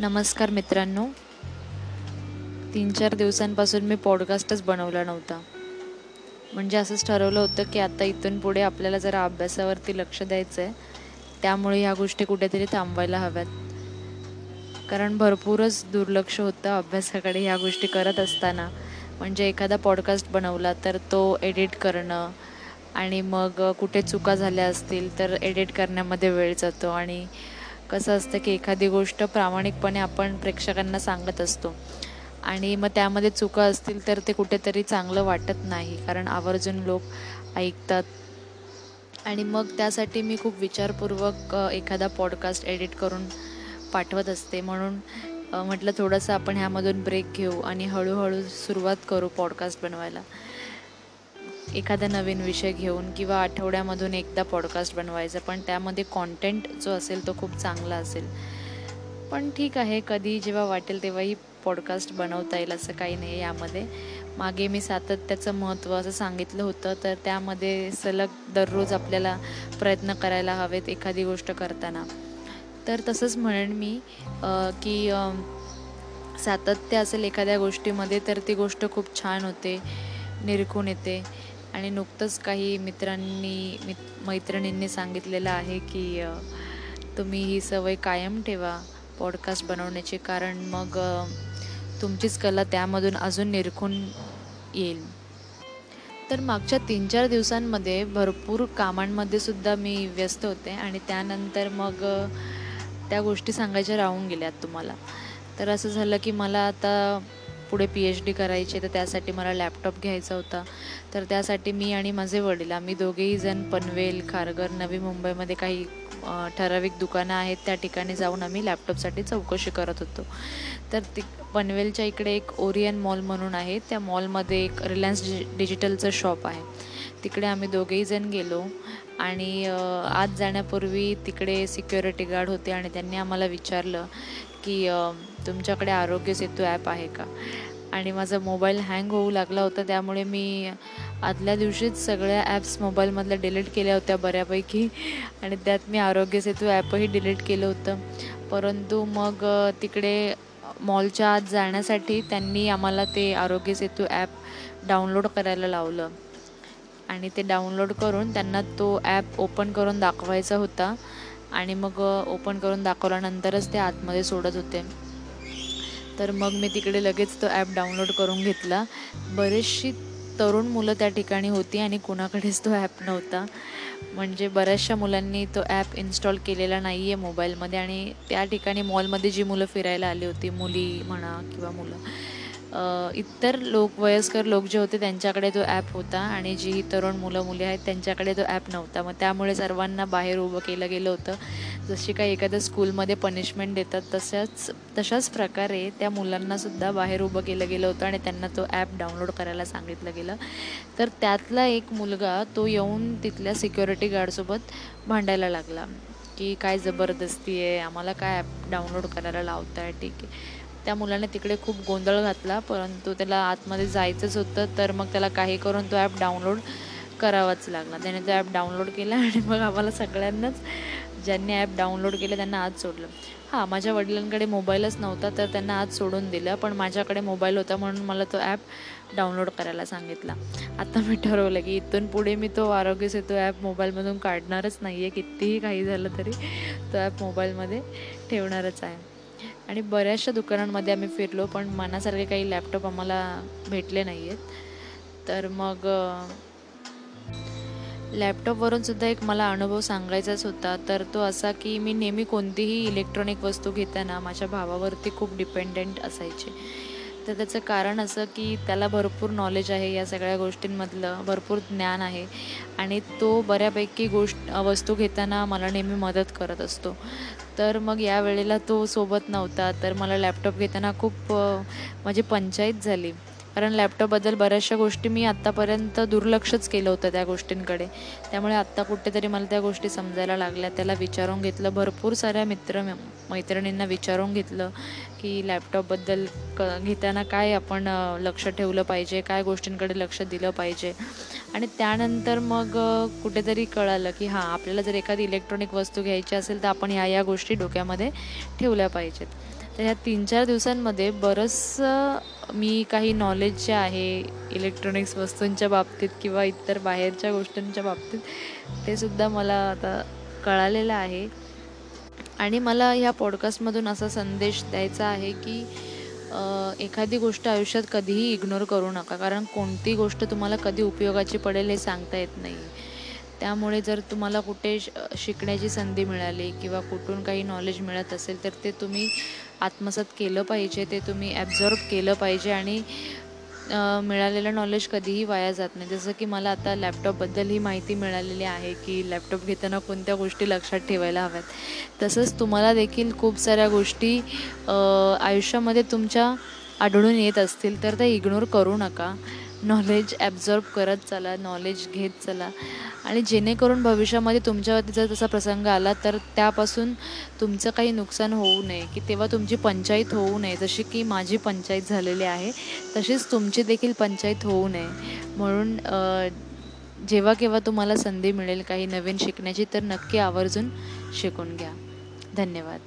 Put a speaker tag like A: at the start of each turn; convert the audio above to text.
A: नमस्कार मित्रांनो. तीन चार दिवसांपासून मी पॉडकास्टच बनवला नव्हता. म्हणजे असंच ठरवलं होतं की आता इथून पुढे आपल्याला जरा अभ्यासावरती लक्ष द्यायचं आहे त्यामुळे ह्या गोष्टी कुठेतरी थांबवायला हव्यात. कारण भरपूरच दुर्लक्ष होतं अभ्यासाकडे ह्या गोष्टी करत असताना. म्हणजे एखादा पॉडकास्ट बनवला तर तो एडिट करणं आणि मग कुठे चुका झाल्या असतील तर एडिट करण्यामध्ये वेळ जातो आणि कसं असतं की एखादी गोष्ट प्रामाणिकपणे आपण प्रेक्षकांना सांगत असतो. आणि मग त्यामध्ये चुका असतील तर ते कुठेतरी चांगलं वाटत नाही कारण आवर्जून लोक ऐकतात. आणि मग त्यासाठी मी खूप विचारपूर्वक एखादा पॉडकास्ट एडिट करून पाठवत असते. म्हणून म्हटलं थोडंसं आपण ह्यामधून ब्रेक घेऊ आणि हळूहळू सुरुवात करू पॉडकास्ट बनवायला. एखादा नवीन विषय घेऊन किंवा आठवड्यामधून एकदा पॉडकास्ट बनवायचं पण त्यामध्ये कॉन्टेंट जो असेल तो खूप चांगला असेल. पण ठीक आहे कधी जेव्हा वाटेल तेव्हाही पॉडकास्ट बनवता येईल असं काही नाही यामध्ये. मागे मी सातत्याचं महत्त्व असं सांगितलं होतं तर त्यामध्ये सलग दररोज आपल्याला प्रयत्न करायला हवेत एखादी गोष्ट करताना. तर तसंच म्हणेन मी की सातत्य असेल एखाद्या गोष्टीमध्ये तर ती गोष्ट खूप छान होते निरखून येते. आणि नुकतंच काही मित्रांनी मित मैत्रिणींनी सांगितलेलं आहे की तुम्ही ही सवय कायम ठेवा पॉडकास्ट बनवण्याची कारण मग तुमचीच कला त्यामधून अजून निरखून येईल. तर मागच्या तीन चार दिवसांमध्ये भरपूर कामांमध्ये सुद्धा मी व्यस्त होते आणि त्यानंतर मग त्या गोष्टी सांगायच्या राहून गेल्यात तुम्हाला. तर असं झालं की मला आता पुढे पी एच डी करायची तर त्यासाठी मला लॅपटॉप घ्यायचा होता. तर त्यासाठी मी आणि माझे वडील आम्ही दोघेही जण पनवेल खारघर नवी मुंबईमध्ये काही ठराविक दुकानं आहेत त्या ठिकाणी जाऊन आम्ही लॅपटॉपसाठी चौकशी करत होतो. तर ती पनवेलच्या इकडे एक ओरियन मॉल म्हणून आहे त्या मॉलमध्ये एक रिलायन्स डिजिटलचं शॉप आहे. तिकडे आम्ही दोघेही जण गेलो आणि आत जाण्यापूर्वी तिकडे सिक्युरिटी गार्ड होते आणि त्यांनी आम्हाला विचारलं की तुमच्याकडे आरोग्य सेतू ॲप आहे का? आणि माझा मोबाईल हँग होऊ लागला होता त्यामुळे मी आदल्या दिवशीच सगळ्या ॲप्स मोबाईलमधल्या डिलीट केल्या होत्या बऱ्यापैकी. आणि त्यात मी आरोग्य सेतू ॲपही डिलीट केलं होतं. परंतु मग तिकडे मॉलच्या आत जाण्यासाठी त्यांनी आम्हाला ते आरोग्य सेतू ॲप डाउनलोड करायला लावलं. आणि ते डाउनलोड करून त्यांना तो ॲप ओपन करून दाखवायचा होता. आणि मग ओपन करून दाखवल्यानंतरच ते आतमध्ये सोडत होते. तर मग मी तिकडे लगेच तो ॲप डाउनलोड करून घेतला. बरेचशी तरुण मुलं त्या ठिकाणी होती आणि कुणाकडेच तो ॲप नव्हता. म्हणजे बऱ्याचशा मुलांनी तो ॲप इन्स्टॉल केलेला नाही आहे मोबाईलमध्ये आणि त्या ठिकाणी मॉलमध्ये जी मुलं फिरायला आली होती मुली म्हणा किंवा मुलं इतर लोक वयस्कर लोक जे होते त्यांच्याकडे तो ॲप होता आणि जी तरुण मुलं मुली आहेत त्यांच्याकडे तो ॲप नव्हता. मग त्यामुळे सर्वांना बाहेर उभं केलं गेलं होतं. जशी काही एखाद्या स्कूलमध्ये पनिशमेंट देतात तशाच तशाच प्रकारे त्या मुलांनासुद्धा बाहेर उभं केलं गेलं होतं आणि त्यांना तो ॲप डाउनलोड करायला सांगितलं गेलं. तर त्यातला एक मुलगा तो येऊन तिथल्या सिक्युरिटी गार्डसोबत भांडायला लागला. की काय जबरदस्ती आहे? आम्हाला काय ॲप डाउनलोड करायला लावतं आहे ठीक आहे. त्या मुलाने तिकडे खूप गोंधळ घातला परंतु त्याला आतमध्ये जायचंच होतं तर मग त्याला काही करून तो ॲप डाउनलोड करावाच लागला. त्याने तो ॲप डाउनलोड केला आणि मग आम्हाला सगळ्यांनाच ज्यांनी ॲप डाउनलोड केलं त्यांना आज सोडलं. हां माझ्या वडिलांकडे मोबाईलच नव्हता तर त्यांना आज सोडून दिलं पण माझ्याकडे मोबाईल होता म्हणून मला तो ॲप डाउनलोड करायला सांगितला. आता मी ठरवलं की इथून पुढे मी तो आरोग्य सेतू ॲप मोबाईलमधून काढणारच नाही आहे कितीही काही झालं तरी तो ॲप मोबाईलमध्ये ठेवणारच आहे. आणि बऱ्याचशा दुकानांमध्ये आम्ही फिरलो पण मनासारखे काही लॅपटॉप आम्हाला भेटले नाही आहेत तर मग लॅपटॉपवरून सुद्धा एक मला अनुभव सांगायचाच होता. तर तो असा की मी नेहमी कोणतीही इलेक्ट्रॉनिक वस्तू घेताना माझ्या भावावरती खूप डिपेंडेंट असायचे. तर त्याचं कारण असं की त्याला भरपूर नॉलेज आहे या सगळ्या गोष्टींमधलं भरपूर ज्ञान आहे. आणि तो बऱ्यापैकी गोष्ट वस्तू घेताना मला नेहमी मदत करत असतो. तर मग या वेळेला तो सोबत नव्हता. तर मला लॅपटॉप घेताना खूप म्हणजे पंचायत झाली. कारण लॅपटॉपबद्दल बऱ्याचशा गोष्टी मी आत्तापर्यंत दुर्लक्षच केलं होतं त्या गोष्टींकडे. त्यामुळे आत्ता कुठेतरी मला त्या गोष्टी समजायला लागल्या. त्याला विचारून घेतलं. भरपूर साऱ्या मित्र मैत्रिणींना विचारून घेतलं की लॅपटॉपबद्दल क घेताना काय आपण लक्ष ठेवलं पाहिजे? काय गोष्टींकडे लक्ष दिलं पाहिजे? आणि त्यानंतर मग कुठेतरी कळालं की हां आपल्याला जर एखादी इलेक्ट्रॉनिक वस्तू घ्यायची असेल तर आपण ह्या या गोष्टी डोक्यामध्ये ठेवल्या पाहिजेत. तर ह्या तीन चार दिवसांमध्ये बरंचसं मी काही नॉलेज जे आहे इलेक्ट्रॉनिक्स वस्तूंच्या बाबतीत किंवा इतर बाहेरच्या गोष्टींच्या बाबतीत ते सुद्धा मला आता कळालेलं आहे. आणि मला ह्या पॉडकास्टमधून असा संदेश द्यायचा आहे की एखादी गोष्ट आयुष्यात कधीही इग्नोर करू नका. कारण कोणती गोष्ट तुम्हाला कधी उपयोगाची पडेल हे सांगता येत नाही त्यामुळे जर तुम्हाला कुठे शिकण्याची संधी मिळाली किंवा कुठून काही नॉलेज मिळत असेल तर ते तुम्ही आत्मसात केलं पाहिजे ते तुम्ही ॲब्झॉर्ब केलं पाहिजे आणि मिळालेलं नॉलेज कधीही वाया जात नाही. जसं की मला आता लॅपटॉपबद्दल ही माहिती मिळालेली आहे की लॅपटॉप घेताना कोणत्या गोष्टी लक्षात ठेवायला हव्यात. तसंच तुम्हाला देखील खूप साऱ्या गोष्टी आयुष्यामध्ये तुमच्या आढळून येत असतील तर त्या इग्नोर करू नका. नॉलेज ॲब्झॉर्ब करत चला नॉलेज घेत चला. आणि जेणेकरून भविष्यामध्ये तुमच्यावरती जर तसा प्रसंग आला तर त्यापासून तुमचं काही नुकसान होऊ नये की तेव्हा तुमची पंचायत होऊ नये. जशी की माझी पंचायत झालेली आहे तशीच तुमची देखील पंचायत होऊ नये. म्हणून जेव्हा केव्हा तुम्हाला संधी मिळेल काही नवीन शिकण्याची तर नक्की आवर्जून शिकून घ्या. धन्यवाद.